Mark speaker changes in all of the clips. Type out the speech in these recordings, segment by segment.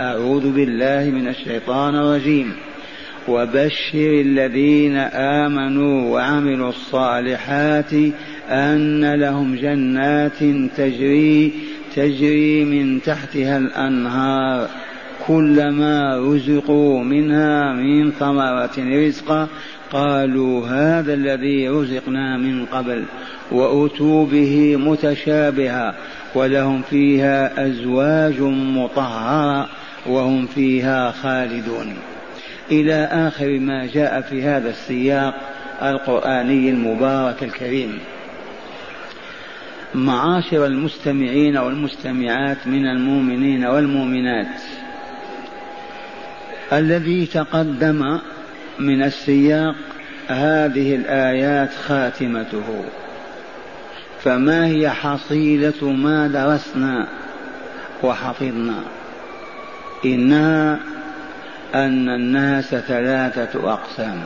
Speaker 1: أعوذ بالله من الشيطان الرجيم. وبشر الذين آمنوا وعملوا الصالحات أن لهم جنات تجري تجري من تحتها الأنهار. كلما رزقوا منها من ثمرة رزقا قالوا هذا الذي رزقنا من قبل وأتوا به متشابها ولهم فيها أزواج مطهرة. وهم فيها خالدون. إلى آخر ما جاء في هذا السياق القرآني المبارك الكريم. معاشر المستمعين والمستمعات من المؤمنين والمؤمنات. الذي تقدم من السياق هذه الآيات خاتمته. فما هي حصيلة ما درسنا وحفظنا؟ إنها أن الناس ثلاثة أقسام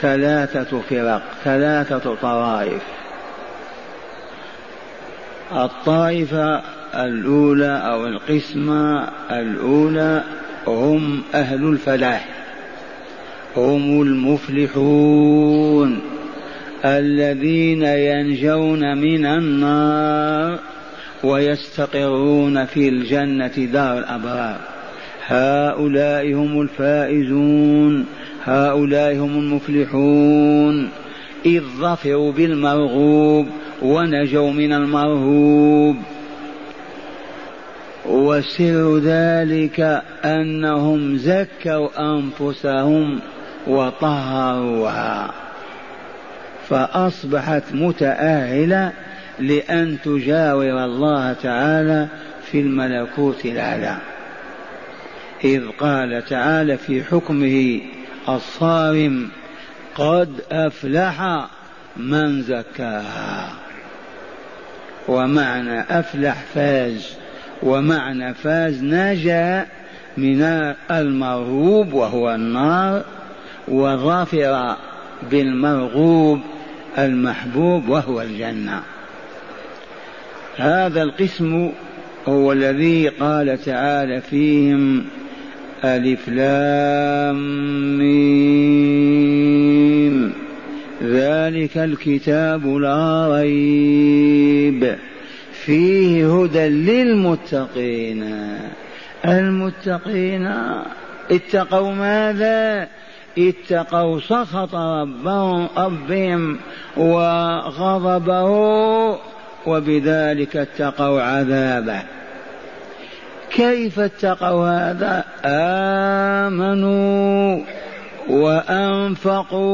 Speaker 1: ثلاثة فرق ثلاثة طوائف. الطائفة الأولى أو القسمة الأولى هم أهل الفلاح هم المفلحون الذين ينجون من النار ويستقرون في الجنة دار الأبرار. هؤلاء هم الفائزون هؤلاء هم المفلحون. إذ ظفروا بالمرغوب ونجوا من المرهوب. وسر ذلك أنهم زكوا أنفسهم وطهروها. فأصبحت متأهلة لأن تجاور الله تعالى في الملكوت الأعلى. إذ قال تعالى في حكمه الصارم قد أفلح من زكاها ومعنى أفلح فاز ومعنى فاز نجا من المرغوب وهو النار وظفر بالمرغوب المحبوب وهو الجنة. هذا القسم هو الذي قال تعالى فيهم ألف لام ميم. ذلك الكتاب لا ريب. فيه هدى للمتقين. المتقين اتقوا ماذا؟ اتقوا سخط ربهم ربهم وغضبه وبذلك اتقوا عذابه. كيف اتقوا هذا؟ آمنوا وأنفقوا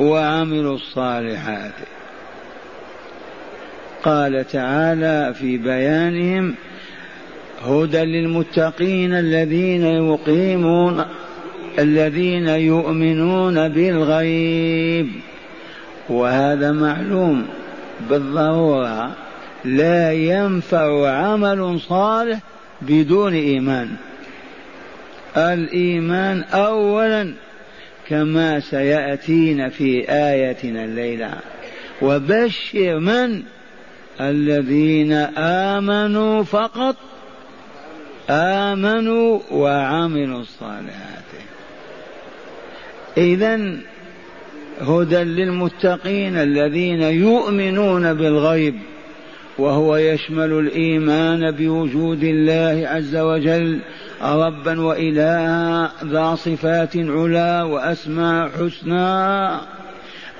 Speaker 1: وعملوا الصالحات. قال تعالى في بيانهم هدى للمتقين الذين يقيمون الذين يؤمنون بالغيب. وهذا معلوم بالضرورة. لا ينفع عمل صالح بدون إيمان. الإيمان اولا كما سيأتينا في آياتنا الليلة. وبشر من؟ الذين آمنوا فقط. آمنوا وعملوا الصالحات. اذا هدى للمتقين الذين يؤمنون بالغيب. وهو يشمل الإيمان بوجود الله عز وجل ربا والها ذا صفات علا وأسماء حسنى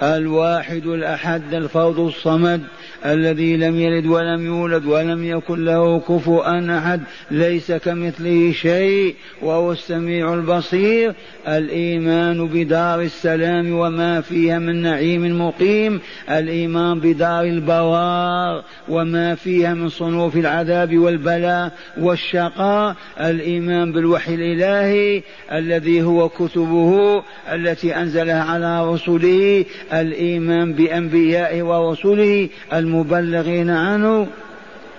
Speaker 1: الواحد الأحد الفرد الصمد الذي لم يلد ولم يولد ولم يكن له كفوا أحد ليس كمثله شيء وهو السميع البصير. الإيمان بدار السلام وما فيها من نعيم مقيم. الإيمان بدار البوار وما فيها من صنوف العذاب والبلاء والشقاء. الإيمان بالوحي الإلهي الذي هو كتبه التي أنزلها على رسله. الإيمان بأنبيائه ورسله المبلغين عنه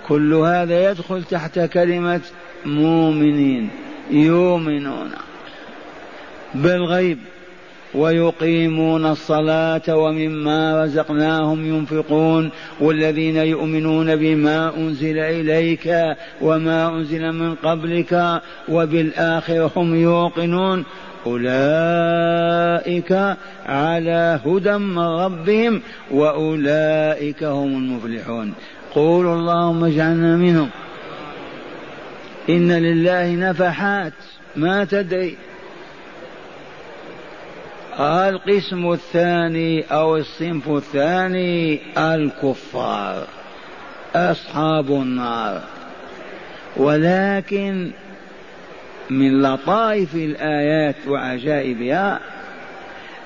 Speaker 1: كل هذا يدخل تحت كلمة مؤمنين يؤمنون بالغيب ويقيمون الصلاة ومما رزقناهم ينفقون. والذين يؤمنون بما أنزل إليك وما أنزل من قبلك وبالآخرة هم يوقنون. أولئك على هدى من ربهم وأولئك هم المفلحون. قولوا اللهم اجعلنا منهم. إن لله نفحات. ما تدري. القسم الثاني أو الصنف الثاني الكفار. أصحاب النار. ولكن من لطائف الآيات وعجائبها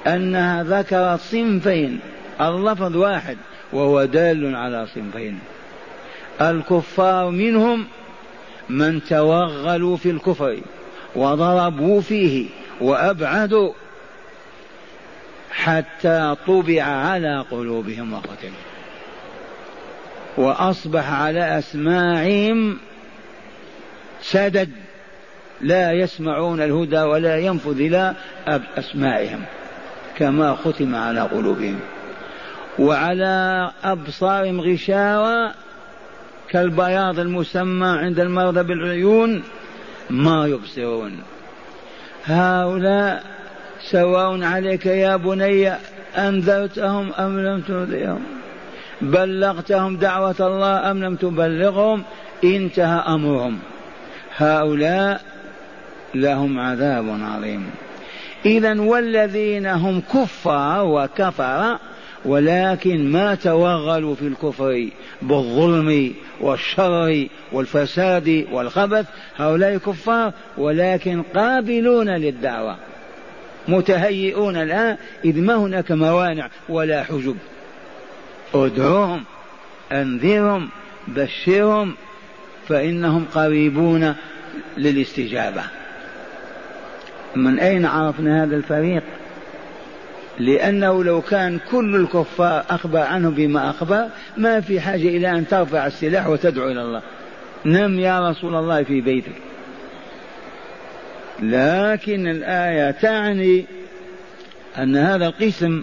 Speaker 1: أنها ذكرت صنفين اللفظ واحد وهو دال على صنفين. الكفار منهم من توغلوا في الكفر وضربوا فيه وأبعدوا حتى طبع على قلوبهم وقتلوا. وأصبح على أسماعهم سدد. لا يسمعون الهدى ولا ينفذ إلى أسماعهم كما ختم على قلوبهم. وعلى أبصارهم غشاوة كالبياض المسمى عند المرضى بالعيون ما يبصرون. هؤلاء سواء عليك يا بني أنذرتهم أم لم تنذرهم؟ بلغتهم دعوة الله أم لم تبلغهم؟ انتهى أمرهم. هؤلاء لهم عذاب عظيم. إذا والذين هم كفار وكفر ولكن ما توغلوا في الكفر بالظلم والشر والفساد والخبث هؤلاء كفار ولكن قابلون للدعوة متهيئون الآن إذ ما هناك موانع ولا حجب. ادعوهم أنذرهم بشرهم فإنهم قريبون للاستجابة. من أين عرفنا هذا الفريق؟ لأنه لو كان كل الكفار أخبر عنه بما أخبر ما في حاجة إلى أن ترفع السلاح وتدعو إلى الله. نم يا رسول الله في بيتك. لكن الآية تعني أن هذا القسم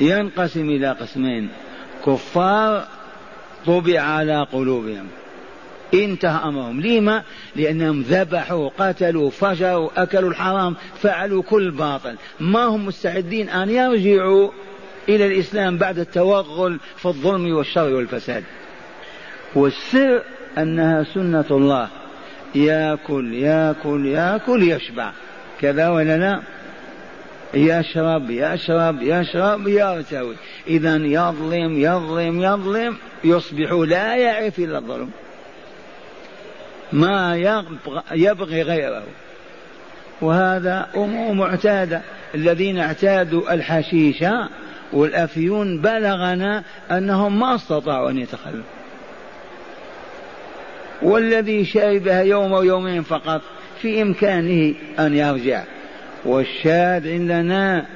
Speaker 1: ينقسم إلى قسمين. كفار طبع على قلوبهم. انتهى أمرهم. لما؟ لأنهم ذبحوا قتلوا فجروا أكلوا الحرام فعلوا كل باطل. ما هم مستعدين أن يرجعوا إلى الإسلام بعد التوغل في الظلم والشر والفساد؟ والسر أنها سنة الله. ياكل ياكل ياكل يشبع. كذا ولا لا؟ يشرب يشرب يشرب يرتوي اذا يظلم يظلم يظلم يصبح لا يعرف إلا الظلم. ما يبغي غيره. وهذا أمور معتادة. الذين اعتادوا الحشيش والأفيون بلغنا أنهم ما استطاعوا أن يتخلوا. والذي شربها يوم ويومين فقط في إمكانه أن يرجع. والشاهد عندنا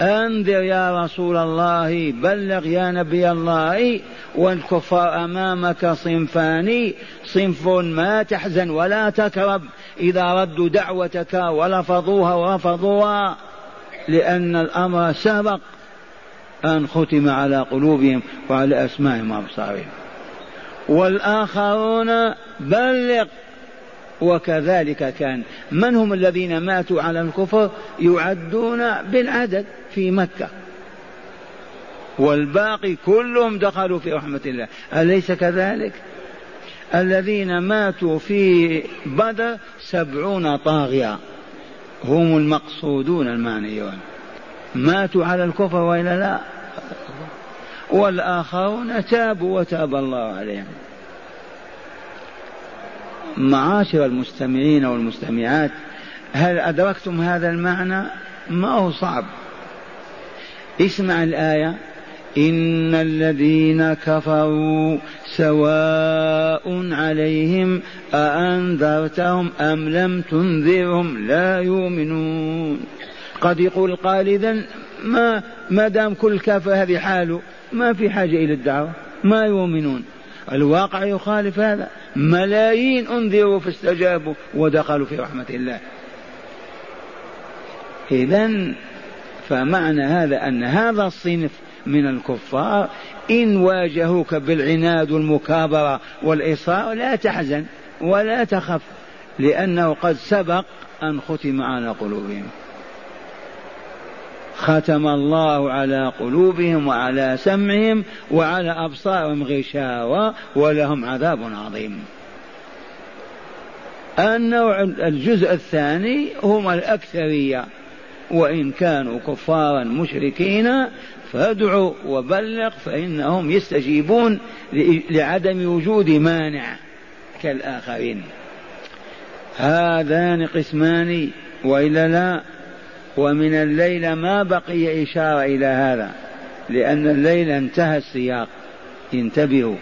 Speaker 1: أنذر يا رسول الله بلغ يا نبي الله والكفار أمامك صنفان صنف ما تحزن ولا تكرب. إذا ردوا دعوتك ولفظوها ورفضوها لأن الأمر سبق أن ختم على قلوبهم وعلى أسماعهم وأبصارهم. والآخرون بلغ وكذلك كان. من هم الذين ماتوا على الكفر؟ يعدون بالعدد في مكة. والباقي كلهم دخلوا في رحمة الله. أليس كذلك؟ الذين ماتوا في بدر سبعون طاغية. هم المقصودون المعنيون. ماتوا على الكفر وإلا لا؟ والآخرون تابوا وتاب الله عليهم. معاشر المستمعين والمستمعات هل أدركتم هذا المعنى؟ ما هو صعب. اسمع الآية. إن الذين كفروا سواء عليهم أأنذرتهم أم لم تنذرهم لا يؤمنون. قد يقول قال إذا ما ما دام كل كافر هذه حاله ما في حاجة إلى الدعوة ما يؤمنون. الواقع يخالف هذا. ملايين أنذروا فاستجابوا ودخلوا في رحمة الله. إذا فمعنى هذا أن هذا الصنف من الكفار إن واجهوك بالعناد والمكابرة والإصرار لا تحزن ولا تخف لأنه قد سبق أن ختم على قلوبهم. ختم الله على قلوبهم وعلى سمعهم وعلى أبصارهم غشاوة ولهم عذاب عظيم. النوع الجزء الثاني هم الأكثرية. وإن كانوا كفارا مشركين فادعوا وبلغ فإنهم يستجيبون لعدم وجود مانع كالآخرين. هذان قسمان وإلا لا؟ ومن الليل ما بقي إشارة إلى هذا لأن الليل انتهى السياق. انتبهوا.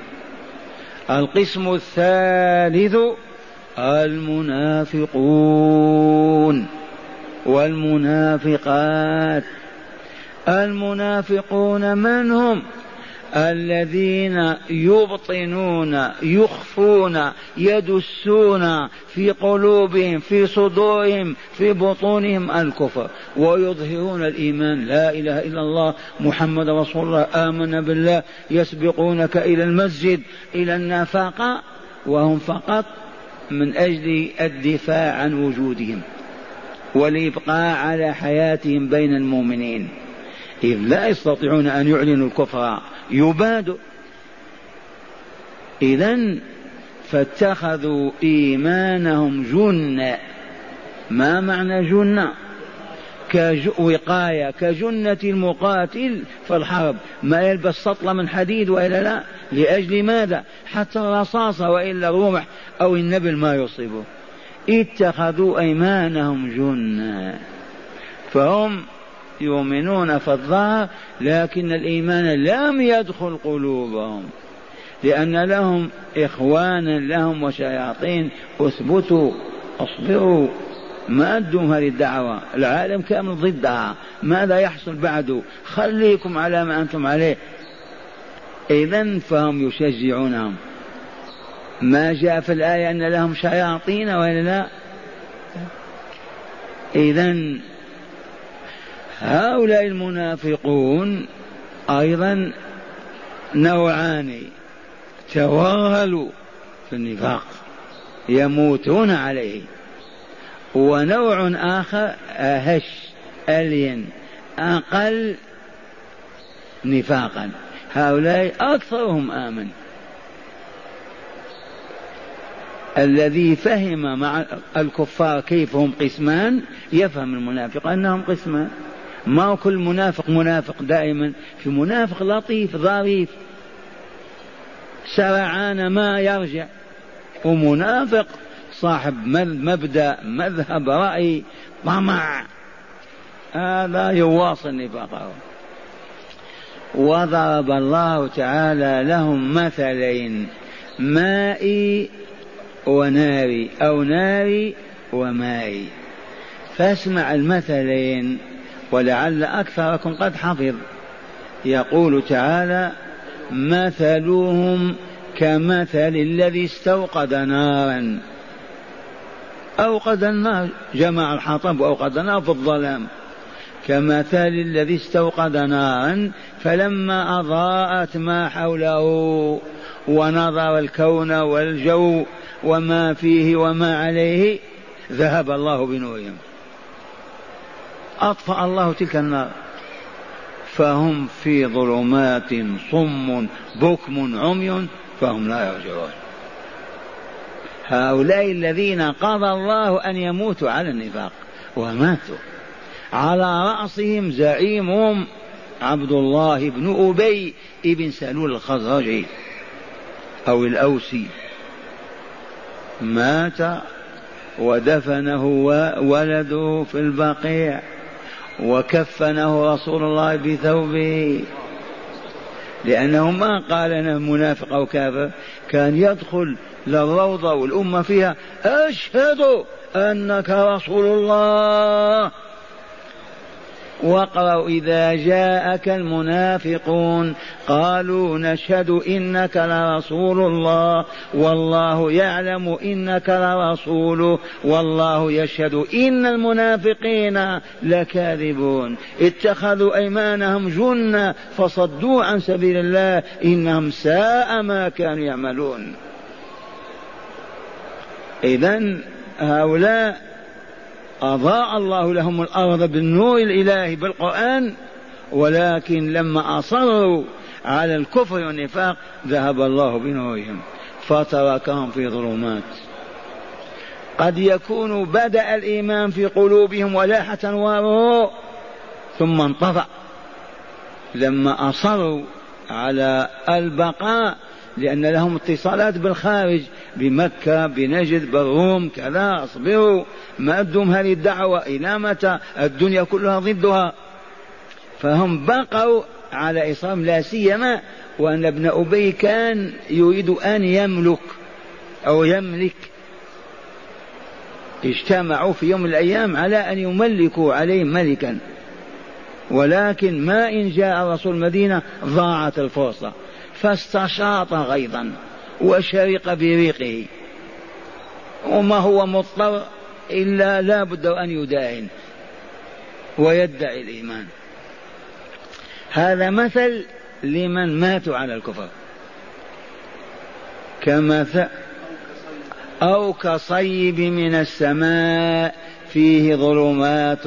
Speaker 1: القسم الثالث المنافقون. والمنافقات. المنافقون من هم؟ الذين يبطنون يخفون يدسون في قلوبهم في صدورهم في بطونهم الكفر ويظهرون الإيمان. لا إله إلا الله محمد رسول الله آمن بالله يسبقونك إلى المسجد إلى النفاق وهم فقط من أجل الدفاع عن وجودهم. والابقاء على حياتهم بين المؤمنين. إذ لا يستطيعون أن يعلنوا الكفر. يباد. إذا فاتخذوا إيمانهم جنة. ما معنى جنة؟ كوقاية كجنة المقاتل في الحرب. ما يلبس سطل من حديد وإلا لا؟ لأجل ماذا؟ حتى الرصاصة وإلا الرمح أو النبل ما يصيبه. اتخذوا أيمانهم جنة. فهم يؤمنون في الظاهر لكن الإيمان لم يدخل قلوبهم لأن لهم إخوانا لهم وشياطين. اثبتوا اصبروا. ما أدوا هذه الدعوة. العالم كامل ضدها. ماذا يحصل بعده خليكم على ما أنتم عليه. إذا فهم يشجعونهم. ما جاء في الآية أن لهم شياطين ولا لا؟ إذا هؤلاء المنافقون أيضا نوعان. توغلوا في النفاق يموتون عليه. ونوع آخر أهش ألين أقل نفاقا. هؤلاء أكثرهم آمن. الذي فهم مع الكفار كيف هم قسمان يفهم المنافق أنهم قسمان. ما هو كل منافق منافق دائما. في منافق لطيف ظريف. سرعان ما يرجع. ومنافق صاحب مبدأ مذهب رأي طمع. هذا يواصل نفاقه وضرب الله تعالى لهم مثلين مائي وناري أو ناري ومائي فاسمع المثلين ولعل أكثركم قد حفظ. يقول تعالى مثلهم كمثل الذي استوقد نارا. أوقد النار جمع الحطب وأوقد النار في الظلام. كمثل الذي استوقد نارا فلما أضاءت ما حوله ونظر الكون والجو وما فيه وما عليه ذهب الله بنورهم. أطفأ الله تلك النار. فهم في ظلمات صم بكم عمي فهم لا يرجعون. هؤلاء الذين قضى الله أن يموتوا على النفاق وماتوا. على رأسهم زعيمهم عبد الله بن أبي بن سلول الخزرجي أو الأوسي. مات ودفنه ولده في البقيع وكفنه رسول الله بثوبه. لأنه ما قال أنا منافق أو كافر كان يدخل للروضة والأمة فيها أشهد أنك رسول الله. واقرأوا إذا جاءك المنافقون. قالوا نشهد إنك لرسول الله. والله يعلم إنك لرسوله. والله يشهد إن المنافقين لكاذبون. اتخذوا أيمانهم جنة فصدوا عن سبيل الله. إنهم ساء ما كانوا يعملون. إذا هؤلاء أضاء الله لهم الأرض بالنور الإلهي بالقرآن ولكن لما أصروا على الكفر والنفاق ذهب الله بنورهم فتركهم في ظلمات. قد يكون بدأ الإيمان في قلوبهم ولاح أنواره ثم انطفأ. لما أصروا على البقاء لأن لهم اتصالات بالخارج بمكة بنجد بالروم كذا أصبروا. ما أدهم هذه الدعوة إلى متى؟ الدنيا كلها ضدها. فهم بقوا على إصرام لا سيما وأن ابن أبي كان يريد أن يملك أو يملك. اجتمعوا في يوم من الأيام على أن يملكوا عليه ملكا. ولكن ما إن جاء رسول المدينة ضاعت الفرصة. فاستشاط غيظا وشرق بريقه وما هو مضطر إلا لا بد أن يداهن ويدعي الإيمان. هذا مثل لمن ماتوا على الكفر. كمثل أو كصيب من السماء فيه ظلمات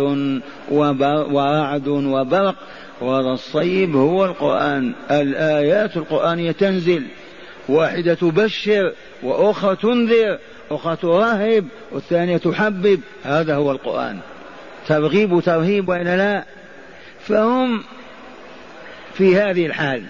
Speaker 1: ورعد وبرق وهذا الصيب هو القرآن. الآيات القرآنية تنزل. واحدة تبشر وأخرى تنذر أخرى ترهب والثانية تحبب. هذا هو القرآن. ترغيب وترهيب وإلا لا؟ فهم في هذه الحال.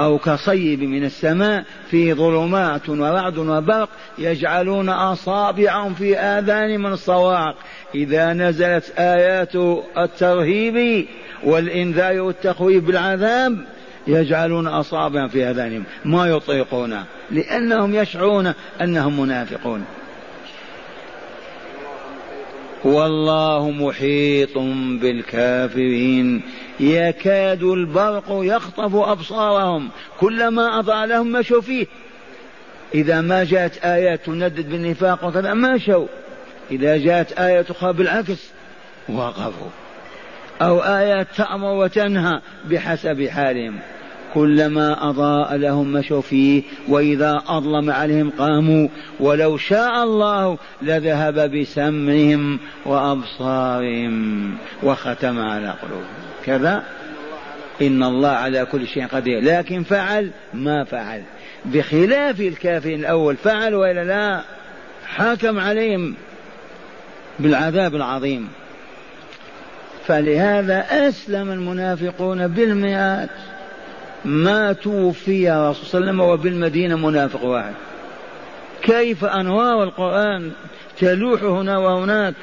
Speaker 1: أو كصيب من السماء في ظلمات ورعد وبرق يجعلون أصابعهم في آذان من الصواعق إذا نزلت آيات الترهيب والإنذار والتخويف بالعذاب يجعلون أصابعهم في آذانهم. ما يطيقون لأنهم يشعرون أنهم منافقون. والله محيط بالكافرين. يكاد البرق يخطف أبصارهم. كلما أضاء لهم مشوا فيه. إذا ما جاءت آيات تندد بالنفاق وكذا مشوا. إذا جاءت آية أخرى بالعكس وقفوا. أو آيات تأمر وتنهى بحسب حالهم. كلما أضاء لهم مشوا فيه وإذا أظلم عليهم قاموا. ولو شاء الله لذهب بسمعهم وأبصارهم وختم على قلوبهم. كذا. إن الله على كل شيء قدير. لكن فعل ما فعل. بخلاف الكافرين الأول فعل وإلا لا. حكم عليهم. بالعذاب العظيم. فلهذا أسلم المنافقون بالمئات ما توفي رسول صلى الله عليه وسلم وبالمدينة منافق واحد. كيف أنوار القرآن تلوح هنا وهناك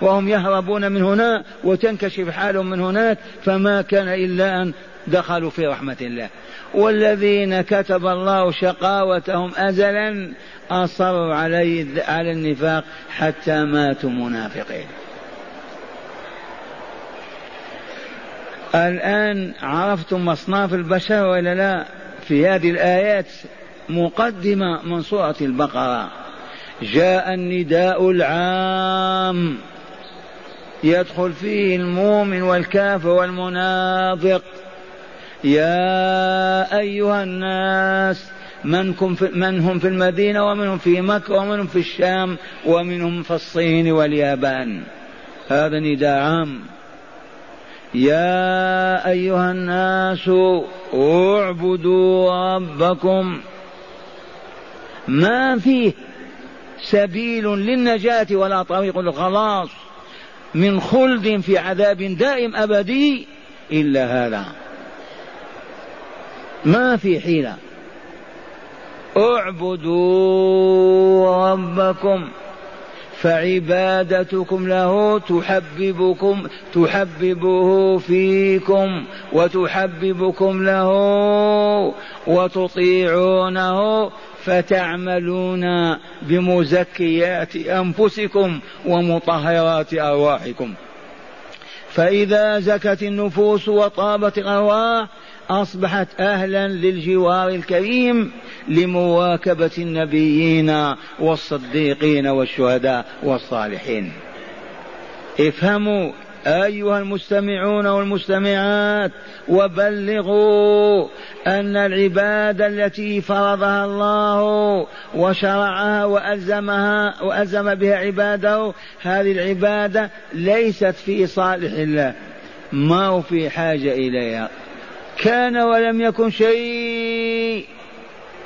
Speaker 1: وهم يهربون من هنا وتنكشف حالهم من هناك فما كان إلا أن دخلوا في رحمة الله. والذين كتب الله شقاوتهم أزلا أصروا علي على النفاق حتى ماتوا منافقين. الآن عرفتم أصناف البشر ولا لا؟ في هذه الآيات مقدمة من سورة البقرة. جاء النداء العام. يدخل فيه المؤمن والكافر والمنافق. يا أيها الناس من, في من هم في المدينة ومنهم في مكة ومنهم في الشام ومنهم في الصين واليابان. هذا نداء عام. يا أيها الناس اعبدوا ربكم. ما فيه سبيل للنجاة ولا طريق للخلاص من خلد في عذاب دائم أبدي إلا هذا. ما في حيلة. اعبدوا ربكم فعبادتكم له تحببكم تحببه فيكم وتحببكم له وتطيعونه فتعملون بمزكيات أنفسكم ومطهرات أرواحكم. فإذا زكت النفوس وطابت الأرواح أصبحت أهلا للجوار الكريم لمواكبة النبيين والصديقين والشهداء والصالحين. افهموا أيها المستمعون والمستمعات وبلغوا أن العبادة التي فرضها الله وشرعها وألزمها وألزم بها عباده هذه العبادة ليست في صالح الله ما هو في حاجة إليها. كان ولم يكن شيء.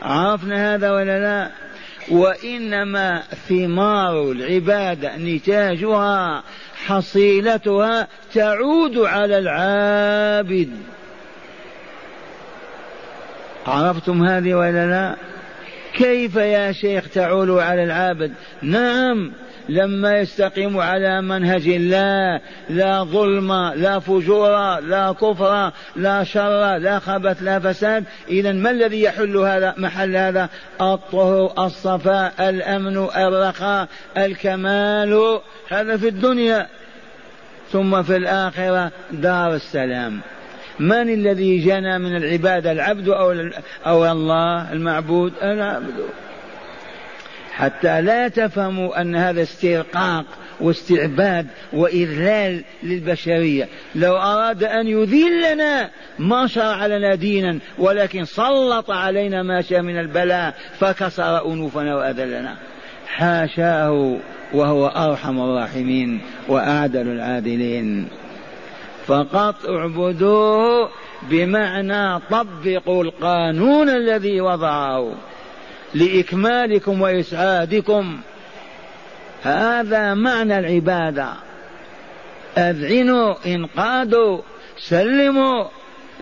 Speaker 1: عرفنا هذا ولا لا؟ وإنما ثمار العبادة نتاجها حصيلتها تعود على العابد. عرفتم هذه ولا لا؟ كيف يا شيخ تعول على العابد؟ نعم لما يستقيم على منهج الله لا ظلم لا فجور لا كفر لا شر لا خبث لا فساد. إذا ما الذي يحل هذا؟ محل هذا الطهر الصفاء الأمن الرخاء الكمال. هذا في الدنيا. ثم في الآخرة دار السلام. من الذي جنى من العبادة العبد أو, أو الله المعبود؟ العبد. حتى لا تفهموا أن هذا استرقاق واستعباد وإذلال للبشرية. لو أراد أن يذلنا ما شرع لنا دينا ولكن سلط علينا ما شاء من البلاء فكسر أنوفنا وأذلنا. حاشاه وهو أرحم الراحمين وأعدل العادلين. فقط اعبدوه بمعنى طبقوا القانون الذي وضعه. لإكمالكم وإسعادكم. هذا معنى العبادة. أذعنوا إنقادوا سلموا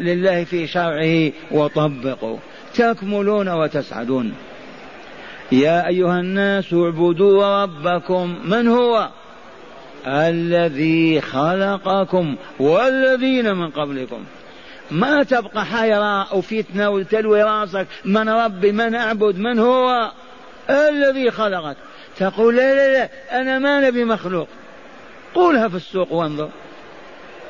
Speaker 1: لله في شرعه وطبقوا. تكملون وتسعدون. يا أيها الناس اعبدوا ربكم. من هو؟ الذي خلقكم والذين من قبلكم. ما تبقى حيرة أو فتنة وتلوي راسك من ربي من أعبد من هو؟ الذي خلقك. تقول لا لا لا أنا ما نبي مخلوق. قولها في السوق وانظر.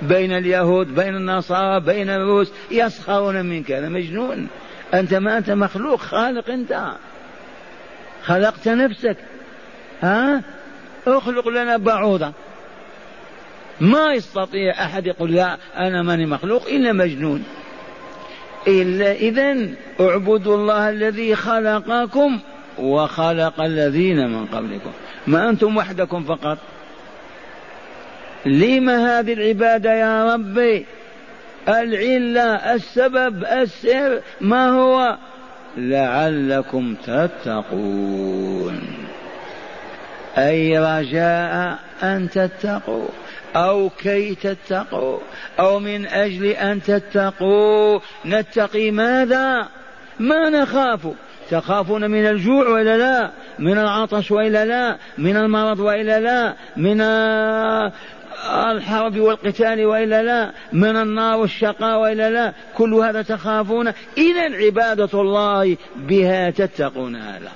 Speaker 1: بين اليهود بين النصارى بين الروس يسخرون منك. هذا مجنون. أنت ما أنت مخلوق خالق أنت. خلقت نفسك. ها؟ اخلق لنا بعوضة. ما يستطيع أحد يقول لا أنا ماني مخلوق إلا مجنون. إلا إذا اعبدوا الله الذي خلقكم وخلق الذين من قبلكم. ما أنتم وحدكم فقط. لما هذه العبادة يا ربي؟ العلة السبب السر ما هو؟ لعلكم تتقون. أي رجاء أن تتقوا. أو كي تتقوا أو من أجل أن تتقوا. نتقي ماذا؟ ما نخاف. تخافون من الجوع وإلا لا؟ من العطش وإلا لا؟ من المرض وإلا لا؟ من الحرب والقتال وإلا لا؟ من النار والشقاء وإلا لا؟ كل هذا تخافون. اذا عبادة الله بها تتقون هذا.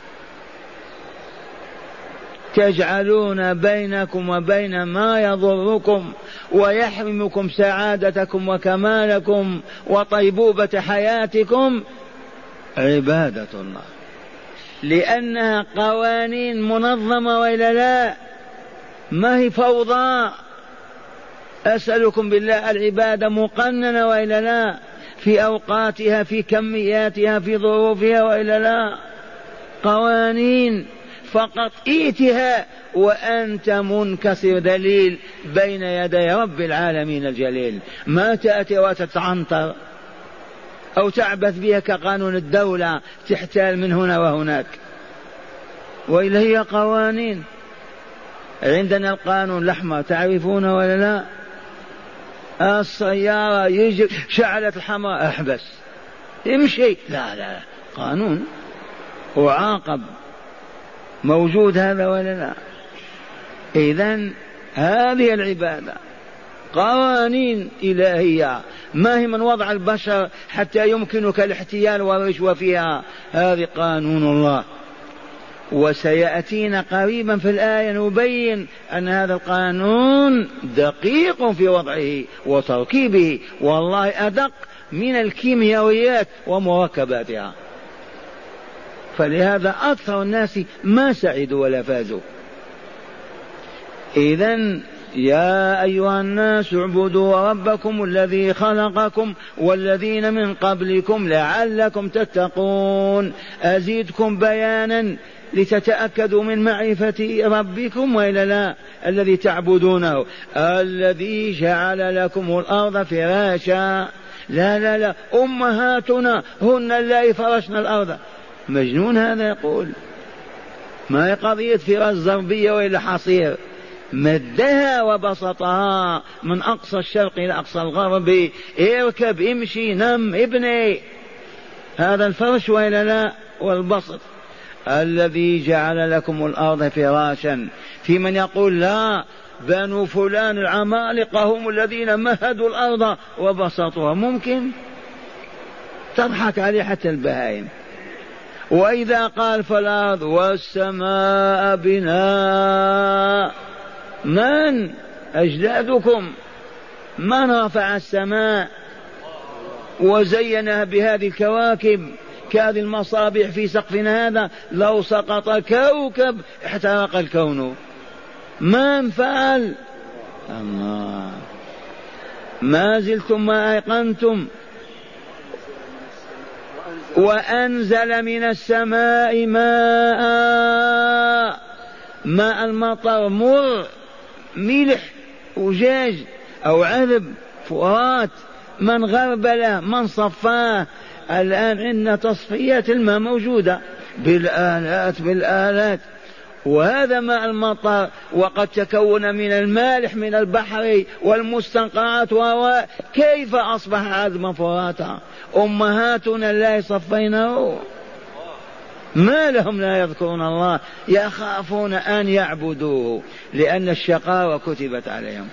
Speaker 1: تجعلون بينكم وبين ما يضركم ويحرمكم سعادتكم وكمالكم وطيبوبة حياتكم عبادة الله. لأنها قوانين منظمة وإلا لا؟ ما هي فوضى؟ أسألكم بالله العبادة مقننة وإلا لا؟ في أوقاتها في كمياتها في ظروفها وإلا لا؟ قوانين فقط ائتها وأنت منكسر دليل بين يدي رب العالمين الجليل. ما تأتي وتتعنطر أو تعبث بها كقانون الدولة تحتال من هنا وهناك. وإلا هي قوانين. عندنا القانون الأحمر تعرفونه ولا لا؟ السيارة يجي شعلت الحمراء أحبس. امشي لا لا. قانون. وعاقب. موجود هذا ولا لا؟ إذا هذه العبادة قوانين إلهية. ما هي من وضع البشر حتى يمكنك الاحتيال والرشوة فيها؟ هذه قانون الله. وسيأتينا قريبا في الآية نبين أن هذا القانون دقيق في وضعه وتركيبه والله أدق من الكيميائيات ومركباتها. فلهذا أكثر الناس ما سعدوا ولا فازوا. إذا يا أيها الناس اعبدوا ربكم الذي خلقكم والذين من قبلكم لعلكم تتقون. أزيدكم بيانا لتتأكدوا من معرفة ربكم وإلا لا الذي تعبدونه. الذي جعل لكم الأرض فراشا. لا لا لا أمهاتنا هن اللائي فرشن الأرض. مجنون هذا يقول. ما هي قضية فراش زربية وإلا حصير؟ مدها وبسطها من أقصى الشرق إلى أقصى الغرب. إركب امشي نم ابني. هذا الفرش وإلا لا؟ والبسط. الذي جعل لكم الأرض فراشا. في من يقول لا بنو فلان العمالقة هم الذين مهدوا الأرض وبسطوها. ممكن؟ تضحك عليه حتى البهائم. وإذا قال فالأرض والسماء بناء من أجدادكم؟ من رفع السماء؟ وزينها بهذه الكواكب كهذه المصابيح في سقفنا هذا لو سقط كوكب احترق الكون. من فعل؟ الله. ما زلتم ما أيقنتم. وأنزل من السماء ماء ماء المطر مر ملح وجاج أو عذب فرات من غربله من صفاه. الآن عندنا تصفيات الماء موجودة. بالآلات بالآلات. وهذا ماء المطر وقد تكون من المالح من البحر والمستنقعات كيف أصبح عذبا فراتا أمهاتنا لا صفينه ما لهم لا يذكرون الله يخافون أن يعبدوه لأن الشقاوة كتبت عليهم.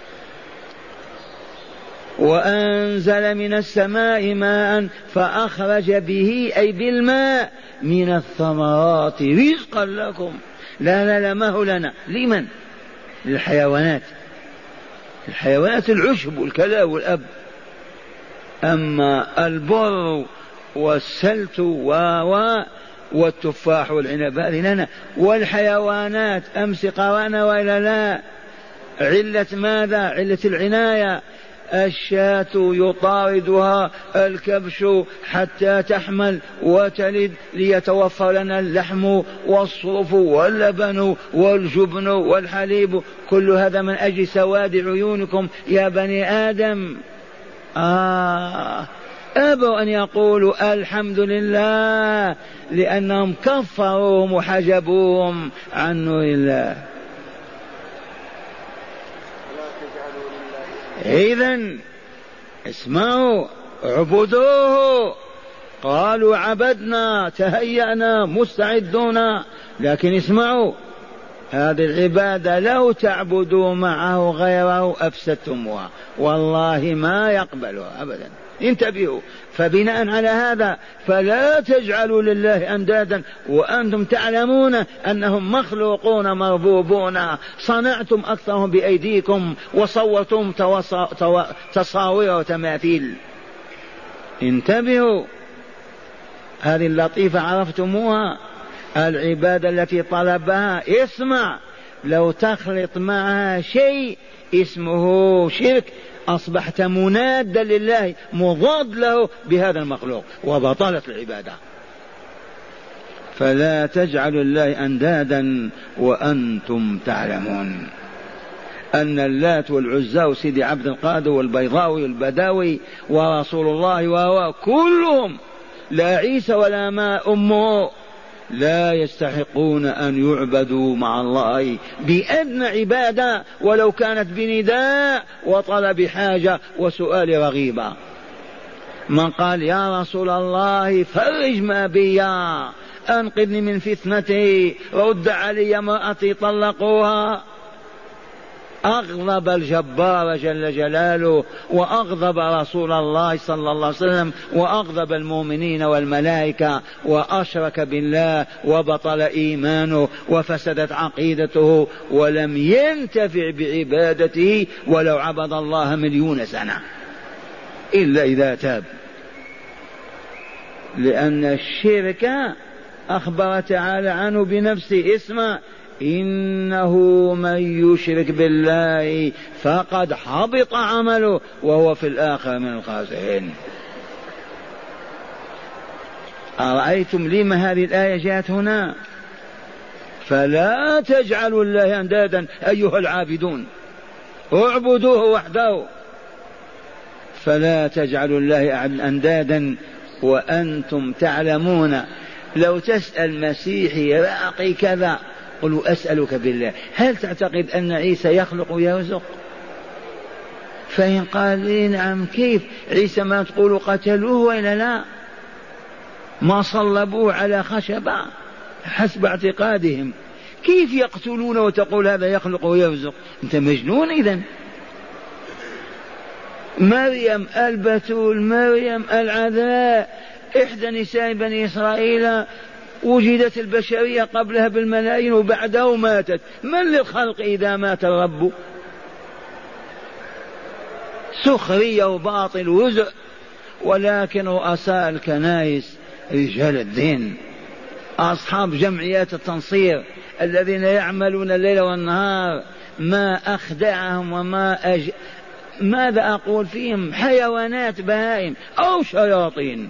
Speaker 1: وأنزل من السماء ماء فأخرج به أي بالماء من الثمرات رزقا لكم. لا لا لا ما هو لنا. لمن؟ للحيوانات. الحيوانات العشب والكلا والأب. أما البر والسلت و والتفاح والعنب. هذه لنا والحيوانات أمس قرانا وإلا لا. علة ماذا؟ علة العناية. الشاة يطاردها الكبش حتى تحمل وتلد ليتوفر لنا اللحم والصوف واللبن والجبن والحليب. كل هذا من أجل سواد عيونكم يا بني آدم. آه. أبوا أن يقولوا الحمد لله لأنهم كفروهم وحجبوهم عن نور الله. إذا اسمعوا اعبدوه. قالوا عبدنا تهيأنا مستعدون. لكن اسمعوا هذه العبادة لو تعبدوا معه غيره أفسدتموها والله ما يقبلها أبدا. انتبهوا. فبناء على هذا فلا تجعلوا لله أندادا. وأنتم تعلمون أنهم مخلوقون مربوبون. صنعتم أكثرهم بأيديكم وصورتم تصاوير وتماثيل. انتبهوا. هذه اللطيفة عرفتموها. العبادة التي طلبها اسمع لو تخلط معها شيء اسمه شرك أصبحت منادا لله مضاد له بهذا المخلوق وبطلت العبادة. فلا تجعلوا الله أندادا وأنتم تعلمون. أن اللات والعزى وسيدي عبد القادر والبيضاوي والبداوي ورسول الله وهو كلهم لا عيسى ولا ما أمه لا يستحقون أن يعبدوا مع الله بأدنى عبادة ولو كانت بنداء وطلب حاجة وسؤال رغيبة. من قال يا رسول الله فرج ما بي أنقذني من فتنتي رد علي امرأتي طلقوها. أغضب الجبار جل جلاله وأغضب رسول الله صلى الله عليه وسلم وأغضب المؤمنين والملائكة وأشرك بالله وبطل إيمانه وفسدت عقيدته ولم ينتفع بعبادته ولو عبد الله مليون سنة إلا إذا تاب. لأن الشرك أخبر تعالى عنه بنفسه اسمه إنه من يشرك بالله فقد حبط عمله وهو في الآخرة من الخاسرين. أرأيتم لما هذه الآية جاءت هنا؟ فلا تجعلوا الله أندادا أيها العابدون. اعبدوه وحده. فلا تجعلوا الله أندادا وأنتم تعلمون. لو تسأل مسيحي راقي كذا قل أسألك بالله هل تعتقد أن عيسى يخلق ويرزق؟ فإن قال لي نعم كيف؟ عيسى ما تقول قتلوه وإلا لا؟ ما صلبوه على خشبة حسب اعتقادهم. كيف يقتلون وتقول هذا يخلق ويرزق؟ أنت مجنون إذا مريم البتول مريم العذراء إحدى نساء بني إسرائيل وجدت البشرية قبلها بالملايين وبعده ماتت من للخلق إذا مات الرب؟ سخرية وباطل وزء ولكن رؤساء الكنائس رجال الدين أصحاب جمعيات التنصير الذين يعملون الليل والنهار ما أخدعهم وما أج... ماذا أقول فيهم؟ حيوانات بهائم أو شياطين.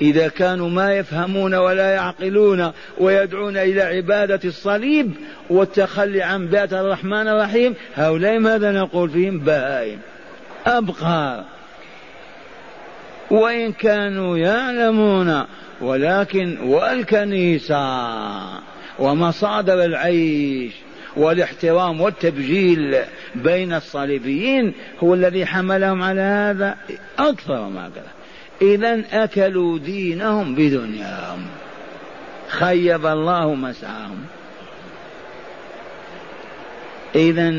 Speaker 1: إذا كانوا ما يفهمون ولا يعقلون ويدعون إلى عبادة الصليب والتخلي عن بيت الرحمن الرحيم هؤلاء ماذا نقول فيهم؟ بهائم أبقار وإن كانوا يعلمون ولكن والكنيسة ومصادر العيش والاحترام والتبجيل بين الصليبيين هو الذي حملهم على هذا أكثر ما قال إذا أكلوا دينهم بدنياهم. خيب الله مسعاهم إذا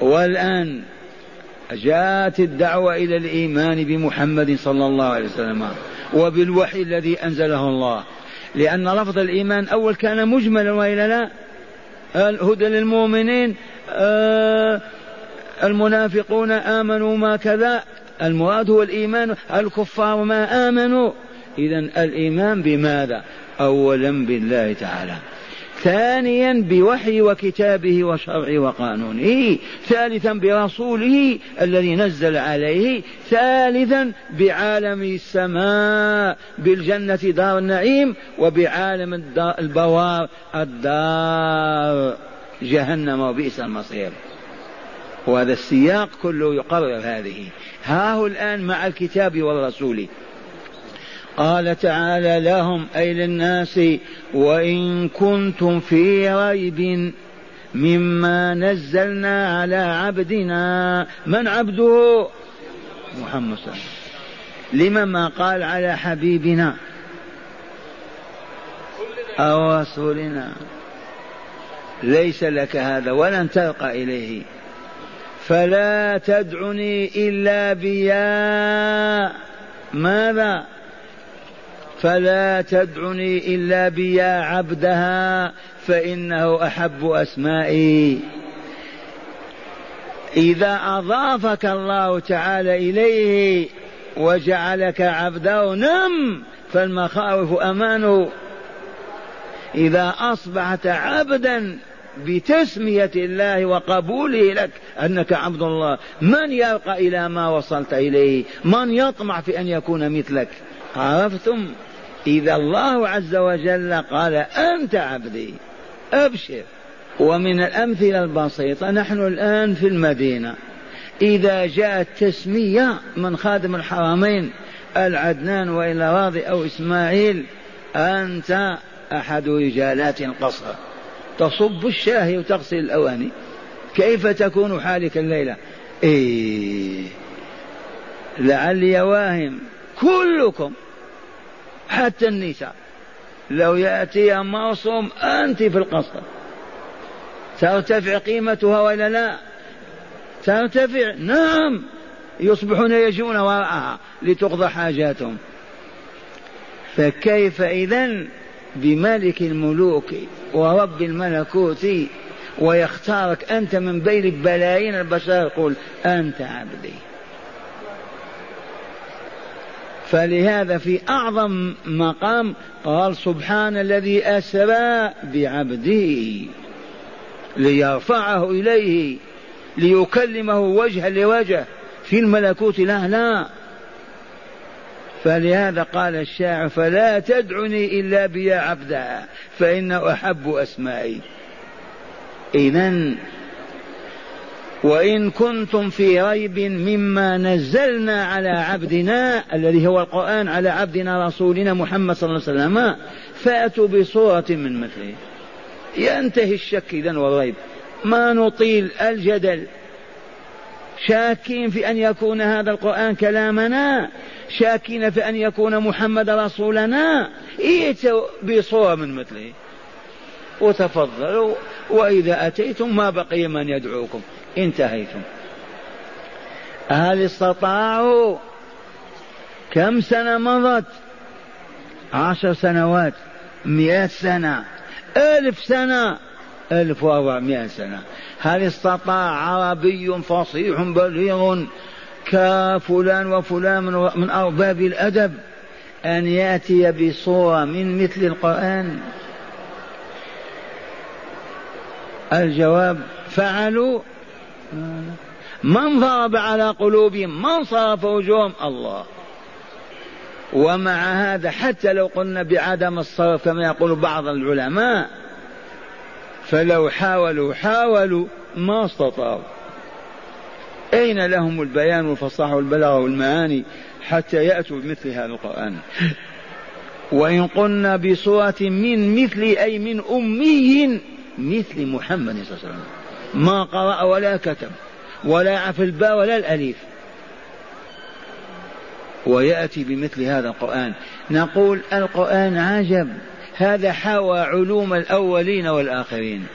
Speaker 1: والآن جاءت الدعوة إلى الإيمان بمحمد صلى الله عليه وسلم وبالوحي الذي أنزله الله. لأن لفظ الإيمان أول كان مجملا وإلا لا؟ الهدى للمؤمنين آه المنافقون آمنوا ما كذا المراد هو الإيمان. الكفار ما آمنوا. إذا الإيمان بماذا؟ أولا بالله تعالى. ثانيا بوحي وكتابه وشرعه وقانونه. ثالثا برسوله الذي نزل عليه. ثالثا بعالم السماء بالجنة دار النعيم وبعالم البوار الدار. جهنم وبئس المصير. وهذا السياق كله يقرر هذه. ها هو الآن مع الكتاب والرسول. قال تعالى لهم أي للناس وإن كنتم في ريب مما نزلنا على عبدنا. من عبده؟ محمد صلى الله عليه وسلم. لما ما قال على حبيبنا؟ أو رسولنا. ليس لك هذا ولن ترقى إليه. فلا تدعني إلا بيا. ماذا؟ فلا تدعني إلا بيا عبدها فإنه أحب أسمائي. إذا أضافك الله تعالى إليه وجعلك عبده نم! فالمخاوف أمانه. إذا أصبحت عبدا بتسمية الله وقبوله لك أنك عبد الله. من يرقى إلى ما وصلت إليه؟ من يطمع في أن يكون مثلك؟ عرفتم؟ إذا الله عز وجل قال أنت عبدي أبشر. ومن الأمثلة البسيطة نحن الآن في المدينة. إذا جاءت تسمية من خادم الحرمين العدنان وإلى راضي أو إسماعيل أنت أحد رجالات القصر. تصب الشاهي وتغسل الأواني. كيف تكون حالك الليلة؟ إيه. لعلي واهم كلكم حتى النساء لو يأتي موصوم أنت في القصر ترتفع قيمتها ولا لا؟ ترتفع نعم يصبحون يجون وراءها لتقضى حاجاتهم. فكيف إذا بملك الملوك ورب الملكوت ويختارك أنت من بين بلايين البشر يقول أنت عبدي. فلهذا في أعظم مقام قال سبحان الذي أسرى بعبده ليرفعه إليه ليكلمه وجها لوجه في الملكوت لا لا فلهذا قال الشاعر فلا تدعني إلا بيا عبدها فإنه أحب أسمائي. إذا وإن كنتم في ريب مما نزلنا على عبدنا الذي هو القرآن على عبدنا رسولنا محمد صلى الله عليه وسلم فأتوا بصورة من مثله. ينتهي الشك إذا والريب. ما نطيل الجدل. شاكين في أن يكون هذا القرآن كلامنا. شاكين في أن يكون محمد رسولنا. ائتوا بصورة من مثله. وتفضلوا وإذا أتيتم ما بقي من يدعوكم. انتهيتم. هل استطاعوا؟ كم سنة مضت؟ عشر سنوات. مئة سنة. ألف سنة. ألف وأربعمائة سنة. هل استطاع عربي فصيح بليغ كفلان وفلان من أرباب الأدب أن يأتي بصورة من مثل القرآن. الجواب فعلوا. من ضرب على قلوبهم من صرف وجوههم؟ الله. ومع هذا حتى لو قلنا بعدم الصرف كما يقول بعض العلماء فلو حاولوا حاولوا ما استطاعوا. أين لهم البيان والفصاحة والبلاغة والمعاني حتى يأتوا بمثل هذا القرآن؟ وإن قلنا بصورة من مثل أي من أمي مثل محمد صلى الله عليه وسلم. ما قرأ ولا كتب ولا يعرف الباء ولا الأليف. ويأتي بمثل هذا القرآن. نقول القرآن عجب. هذا حوى علوم الأولين والآخرين.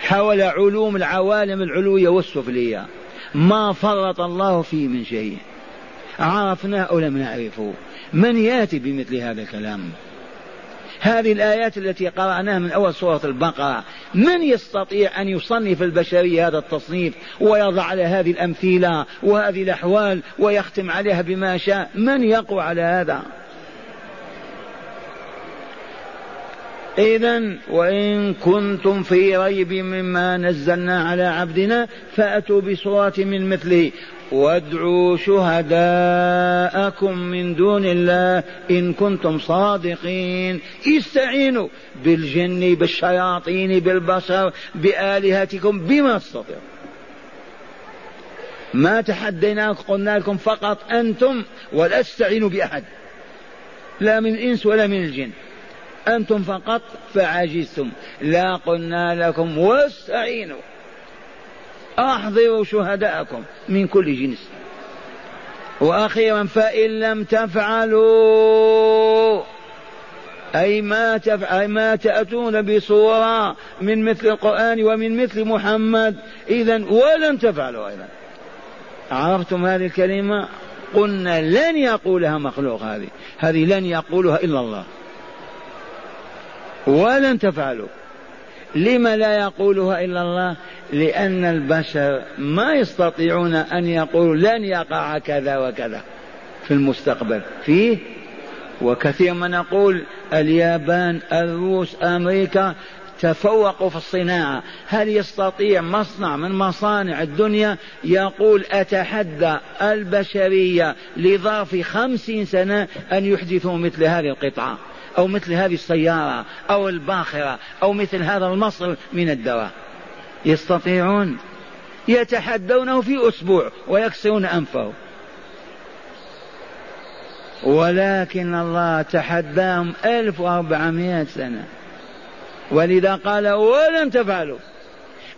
Speaker 1: حول علوم العوالم العلوية والسفلية. ما فرط الله فيه من شيء. عرفناه أو لم نعرفه. من يأتي بمثل هذا الكلام؟ هذه الآيات التي قرأناها من أول سورة البقرة. من يستطيع أن يصنف البشرية هذا التصنيف ويضع على هذه الأمثلة وهذه الأحوال ويختم عليها بما شاء؟ من يقوى على هذا؟ إذا وإن كنتم في ريب مما نزلنا على عبدنا فأتوا بصورة من مثله. وادعوا شهداءكم من دون الله إن كنتم صادقين. استعينوا بالجن بالشياطين بالبشر بآلهتكم بما تستطيعون ما تحديناكم قلنا لكم فقط أنتم ولا تستعينوا بأحد. لا من الإنس ولا من الجن. أنتم فقط فعجزتم. لا قلنا لكم واستعينوا. أحضروا شهداءكم من كل جنس. وأخيرا فإن لم تفعلوا أي ما تفعل ما تأتون بصورة من مثل القرآن ومن مثل محمد إذا ولن تفعلوا أيضا. عرفتم هذه الكلمة؟ قلنا لن يقولها مخلوق هذه. هذه لن يقولها إلا الله. ولن تفعلوا. لم لا يقولها إلا الله؟ لأن البشر ما يستطيعون أن يقولوا لن يقع كذا وكذا في المستقبل. فيه؟ وكثير ما نقول اليابان الروس أمريكا تفوقوا في الصناعة. هل يستطيع مصنع من مصانع الدنيا يقول أتحدى البشرية لظرف خمسين سنة أن يحدثوا مثل هذه القطعة؟ أو مثل هذه السيارة أو الباخرة أو مثل هذا المصل من الدواء. يستطيعون يتحدونه في أسبوع ويكسرون أنفه. ولكن الله تحداهم ألف وأربعمائة سنة. ولذا قال ولن تفعلوا.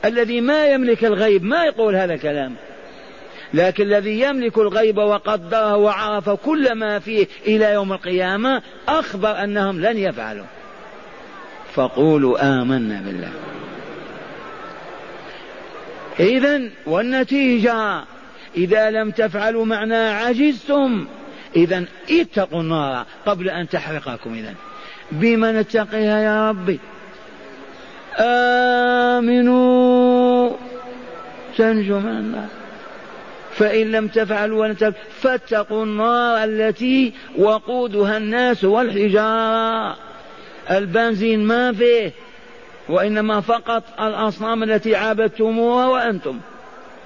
Speaker 1: الذي ما يملك الغيب ما يقول هذا الكلام. لكن الذي يملك الغيب وقدره وعرف كل ما فيه إلى يوم القيامة أخبر أنهم لن يفعلوا. فقولوا آمنا بالله. إذا والنتيجة إذا لم تفعلوا معنا عجزتم. إذا اتقوا النار قبل أن تحرقكم. إذا بما نتقيها يا ربي؟ آمنوا. تنجو من النار. فإن لم تفعلوا ولن فاتقوا النار التي وقودها الناس والحجارة. البنزين ما فيه وإنما فقط الأصنام التي عابدتموها وأنتم.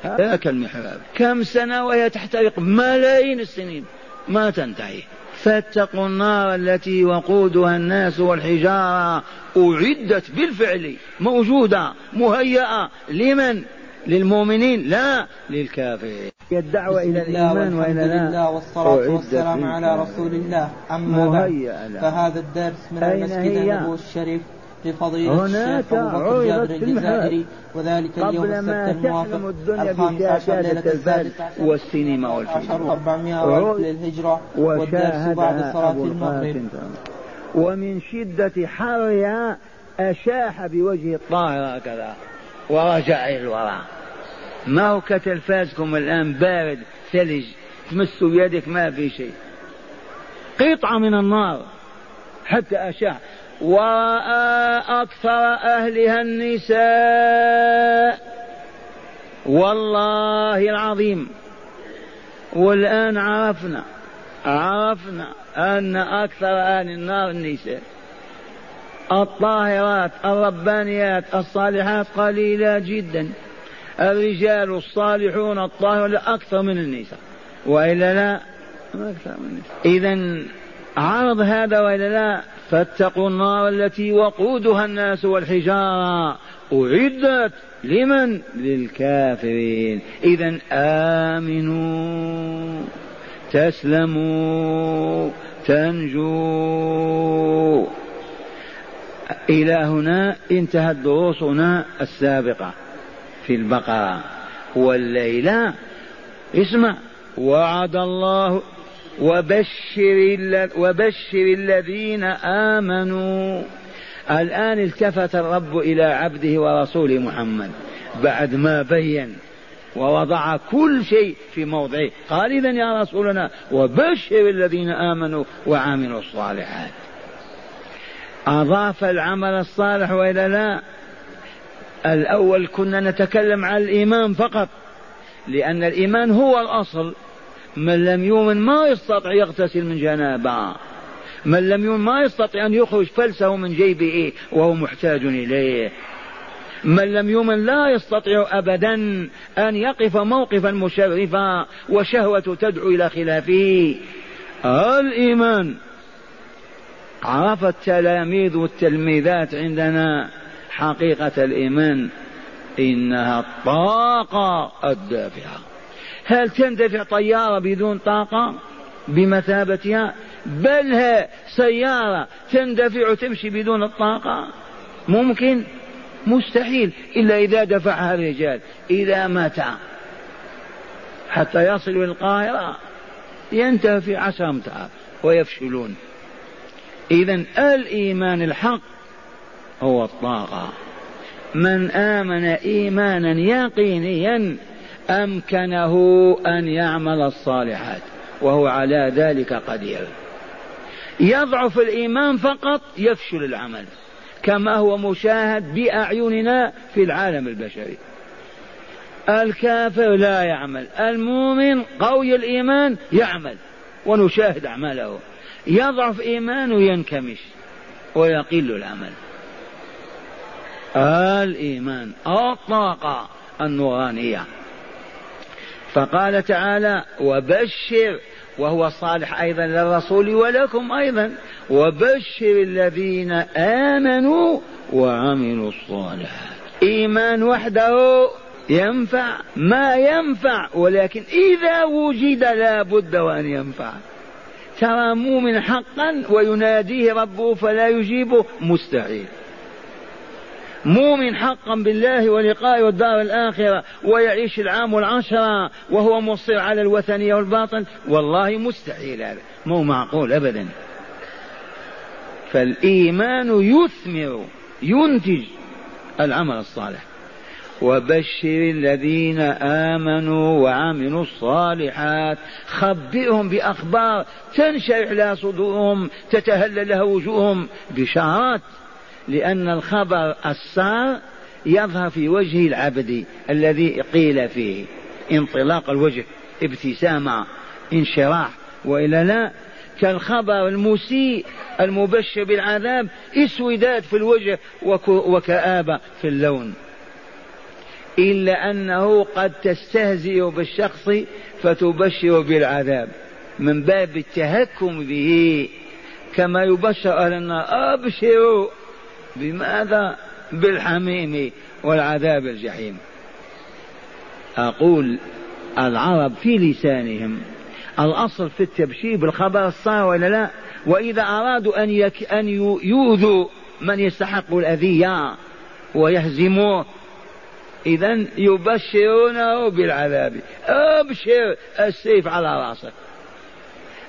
Speaker 1: ذاك المحراب كم سنة وهي تحترق؟ ملايين السنين. ما تنتهي. فاتقوا النار التي وقودها الناس والحجارة. أعدت بالفعل موجودة مهيئة. لمن؟ للمؤمنين لا للكافرين.
Speaker 2: هي الدعوة إلى الإيمان وإلى
Speaker 3: الله والصلاة والسلام على رسول الله. أما بعد فهذا الدرس من المسجد النبوي الشريف لفضيلة الشيخ أبو بكر جابر الجزائري وذلك اليوم السبت الموافق الخامس عشر ليلة عشر
Speaker 1: والسينما والفيلم
Speaker 3: 400 للهجرة والدرس بعد صلاة المغرب.
Speaker 1: ومن شدة حرها أشاح بوجه الطاهر هكذا ورجع إلى الوراء. ما هو كتلفازكم الآن بارد ثلج تمس بيدك ما في شيء. قطعة من النار حتى أشاع ورأى أكثر أهلها النساء. والله العظيم. والآن عرفنا عرفنا أن أكثر أهل النار النساء. الطاهرات الربانيات الصالحات قليلة جدا. الرجال الصالحون الطاهرون أكثر من النساء. وإلا لا أكثر من النساء إذا عرض هذا وإلا لا فاتقوا النار التي وقودها الناس والحجارة. أعدت لمن؟ للكافرين. إذا آمنوا تسلموا تنجوا. إلى هنا انتهت دروسنا السابقة. في البقرة. والليلة اسمع. وعد الله. وبشر وبشر الذين آمنوا. الآن التفت الرب إلى عبده ورسوله محمد. بعد ما بين. ووضع كل شيء في موضعه. قال إذا يا رسولنا وبشر الذين آمنوا وعملوا الصالحات. أضاف العمل الصالح وإلا لا؟ الأول كنا نتكلم عن الإيمان فقط لأن الإيمان هو الأصل. من لم يؤمن ما يستطيع يغتسل من جنابة. من لم يؤمن ما يستطيع أن يخرج فلسه من جيبه وهو محتاج إليه. من لم يؤمن لا يستطيع أبدا أن يقف موقفا مشرفا وشهوة تدعو إلى خلافه. الإيمان عرف التلاميذ والتلميذات عندنا. حقيقة الإيمان إنها الطاقة الدافعة. هل تندفع طيارة بدون طاقة بمثابتها؟ بل هي سيارة تندفع وتمشي بدون الطاقة؟ ممكن؟ مستحيل إلا إذا دفعها الرجال إلى متى؟ حتى يصلوا إلى القاهرة. ينتهي في عشر أمتار ويفشلون. إذا الإيمان الحق هو الطاقة من آمن إيمانا يقينيا أمكنه أن يعمل الصالحات وهو على ذلك قدير. يضعف الإيمان فقط يفشل العمل كما هو مشاهد بأعيننا في العالم البشري. الكافر لا يعمل المؤمن قوي الإيمان يعمل ونشاهد أعماله. يضعف إيمانه ينكمش ويقل العمل. الإيمان الطاقة النورانية. فقال تعالى وبشر وهو صالح أيضا للرسول ولكم أيضا. وبشر الذين آمنوا وعملوا الصالحات. إيمان وحده ينفع ما ينفع ولكن إذا وجد لا بد وأن ينفع. ترى مؤمن حقا ويناديه ربه فلا يجيبه مستحيل. مؤمن حقا بالله ولقائه والدار الآخرة ويعيش العام والعشرة وهو مصر على الوثنية والباطل. والله مستحيل هذا مو معقول أبدا. فالإيمان يثمر ينتج العمل الصالح. وبشر الذين آمنوا وعملوا الصالحات خبئهم بأخبار تنشرح لها صدورهم تتهلل لها وجوههم بشارات. لأن الخبر السار يظهر في وجه العبد الذي قيل فيه. انطلاق الوجه ابتسامة انشراح وإلا لا كالخبر المسيء المبشر بالعذاب اسودات في الوجه وكآبة في اللون. إلا أنه قد تستهزئ بالشخص فتبشر بالعذاب. من باب التهكم به كما يبشر أهل النار أبشروا! بماذا بالحميم والعذاب الجحيم؟ أقول العرب في لسانهم الأصل في التبشير بالخبر الصار ولا لا؟ وإذا أرادوا أن, يك أن يؤذوا من يستحق الأذية ويهزموه إذا يبشرونه بالعذاب. أبشر السيف على رأسك.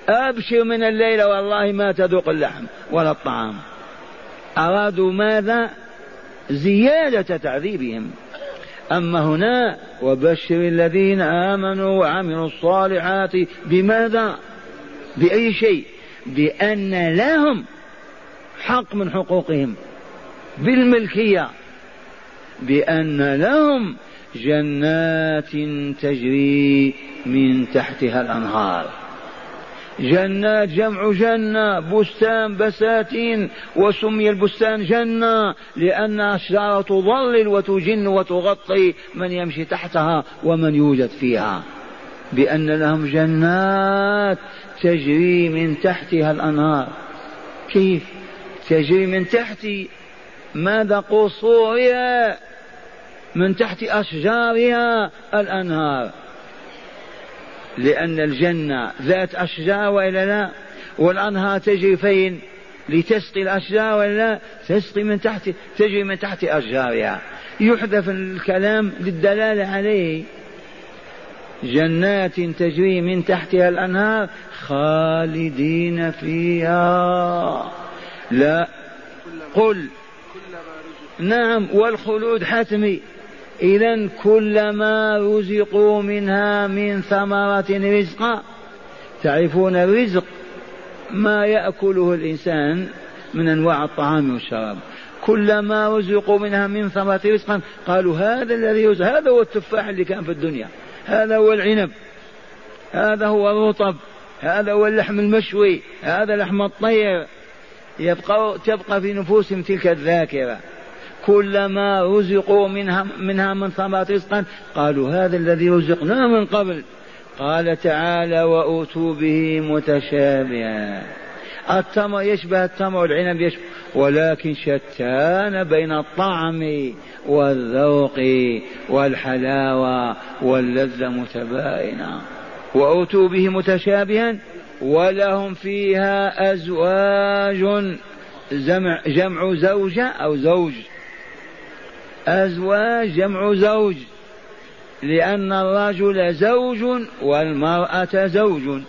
Speaker 1: أبشر من الليلة والله ما تذوق اللحم ولا الطعام. أرادوا ماذا؟ زيادة تعذيبهم. أما هنا وبشر الذين آمنوا وعملوا الصالحات بماذا؟ بأي شيء؟ بأن لهم حق من حقوقهم. بالملكية. بأن لهم جنات تجري من تحتها الأنهار. جنات جمع جنة بستان بساتين وسمي البستان جنة لأن الشجرة تظلل وتجن وتغطي من يمشي تحتها ومن يوجد فيها. بأن لهم جنات تجري من تحتها الأنهار. كيف؟ تجري من تحت ماذا؟ قصورها من تحت أشجارها الأنهار. لأن الجنة ذات أشجار وإلا لا؟ والأنهار تجري فين؟ لتسقي الأشجار ولا لا؟ تسقي من تحت تجري من تحت أشجارها. يحذف الكلام للدلالة عليه. جنات تجري من تحتها الأنهار خالدين فيها. لا. قل. نعم والخلود حتمي. إذا كلما رزقوا منها من ثمرة رزقا تعرفون الرزق ما يأكله الإنسان من أنواع الطعام والشراب. كلما رزقوا منها من ثمرة رزقا قالوا هذا الذي يرزق هذا هو التفاح اللي كان في الدنيا هذا هو العنب هذا هو الرطب هذا هو اللحم المشوي هذا لحم الطير. يبقى تبقى في نفوسهم تلك الذاكرة. كلما رزقوا منها منها من ثمرات رزقا قالوا هذا الذي رزقناه من قبل. قال تعالى وأوتوا به متشابها. التمر يشبه التمر والعنب يشبه ولكن شتان بين الطعم والذوق والحلاوة واللذة متباينة. وأوتوا به متشابها ولهم فيها أزواج جمع زوجة أو زوج. أزواج جمع زوج لأن الرجل زوج والمرأة زوج.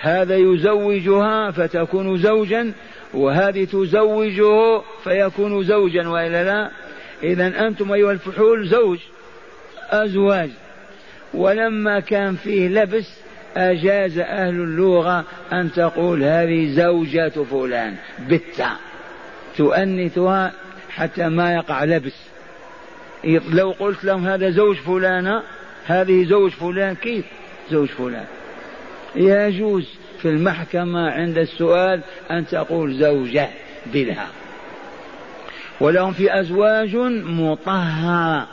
Speaker 1: هذا يزوجها فتكون زوجا وهذه تزوجه فيكون زوجا وإلا لا؟ اذا أنتم أيها الفحول زوج أزواج. ولما كان فيه لبس أجاز أهل اللغة أن تقول هذه زوجة فلان بالتاء تؤنثها حتى ما يقع لبس. لو قلت لهم هذا زوج فلانة هذه زوج فلان كيف زوج فلان؟ يجوز في المحكمة عند السؤال أن تقول زوجة بلا ولهم في أزواج مطهرة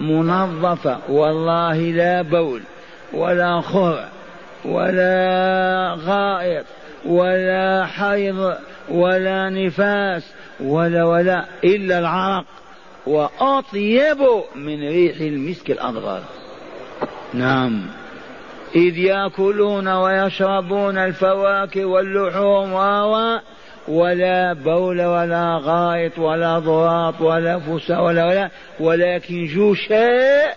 Speaker 1: منظفة والله لا بول ولا خرع ولا غائط ولا حيض ولا نفاس ولا ولا إلا العرق. وأطيب من ريح المسك الأضغار نعم. إذ يأكلون ويشربون الفواكه واللحوم و ولا بول ولا غائط ولا ضراط ولا فسا ولا ولا ولكن جشاء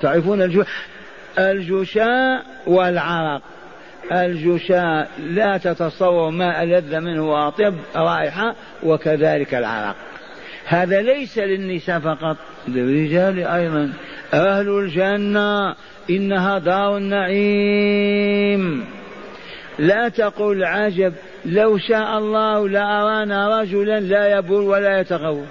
Speaker 1: تعرفون الجشاء الجشاء والعرق. الجشاء لا تتصور ما ألذ منه وأطيب رائحة وكذلك العرق. هذا ليس للنساء فقط للرجال أيضا. أهل الجنة إنها دار النعيم. لا تقول عجب لو شاء الله لأرانا رجلا لا يبول ولا يتغوى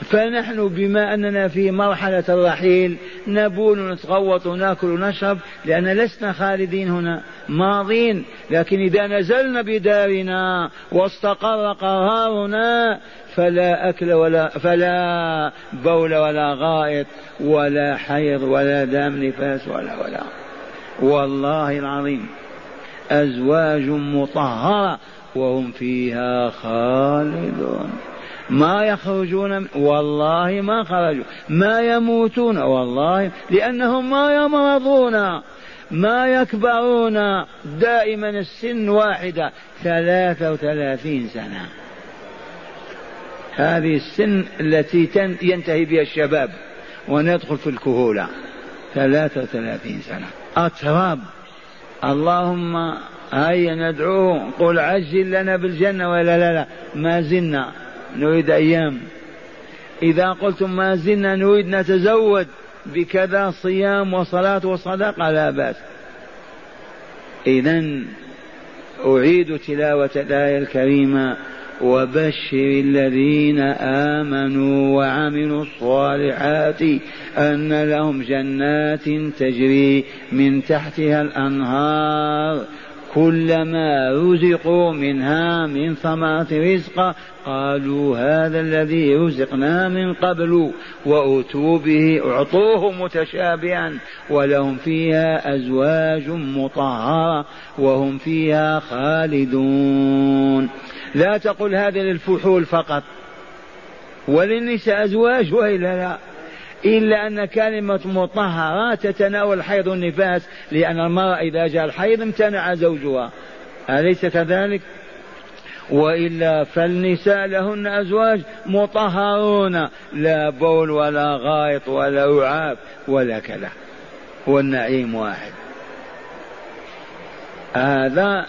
Speaker 1: فنحن بما أننا في مرحلة الرحيل نبول ونتغوط ونأكل ونشرب لأن لسنا خالدين هنا ماضين لكن إذا نزلنا بدارنا واستقر قرارنا فلا أكل ولا فلا بول ولا غائط ولا حيض ولا دم نفاس ولا ولا. والله العظيم أزواج مطهرة وهم فيها خالدون. ما يخرجون والله ما خرجوا. ما يموتون والله لأنهم ما يمرضون. ما يكبرون. دائما السن واحدة ثلاثة وثلاثين سنة. هذه السن التي ينتهي بها الشباب وندخل في الكهولة. ثلاثة وثلاثين سنة. أتراب. اللهم هيا ندعوه. قل عجل لنا بالجنة ولا لا لا. ما زلنا. نريد أيام. إذا قلتم ما زلنا نريد نتزود بكذا صيام وصلاة وصدقة لا بأس. إذا أعيد تلاوة الآية الكريمة وبشر الذين آمنوا وعملوا الصالحات أن لهم جنات تجري من تحتها الأنهار كلما رزقوا منها من ثمرة رزق قالوا هذا الذي رزقنا من قبل وأتوا به أعطوه متشابها ولهم فيها أزواج مطهرة وهم فيها خالدون. لا تقل هذا للفحول فقط. وللنساء أزواج وإلا لا؟ إلا أن كلمة مطهرة تتناول الحيض والنفاس لأن المرأة إذا جاء الحيض امتنع زوجها. أليس كذلك؟ وإلا فالنساء لهن أزواج مطهرون لا بول ولا غائط ولا وعاف ولا كلا والنعيم واحد. هذا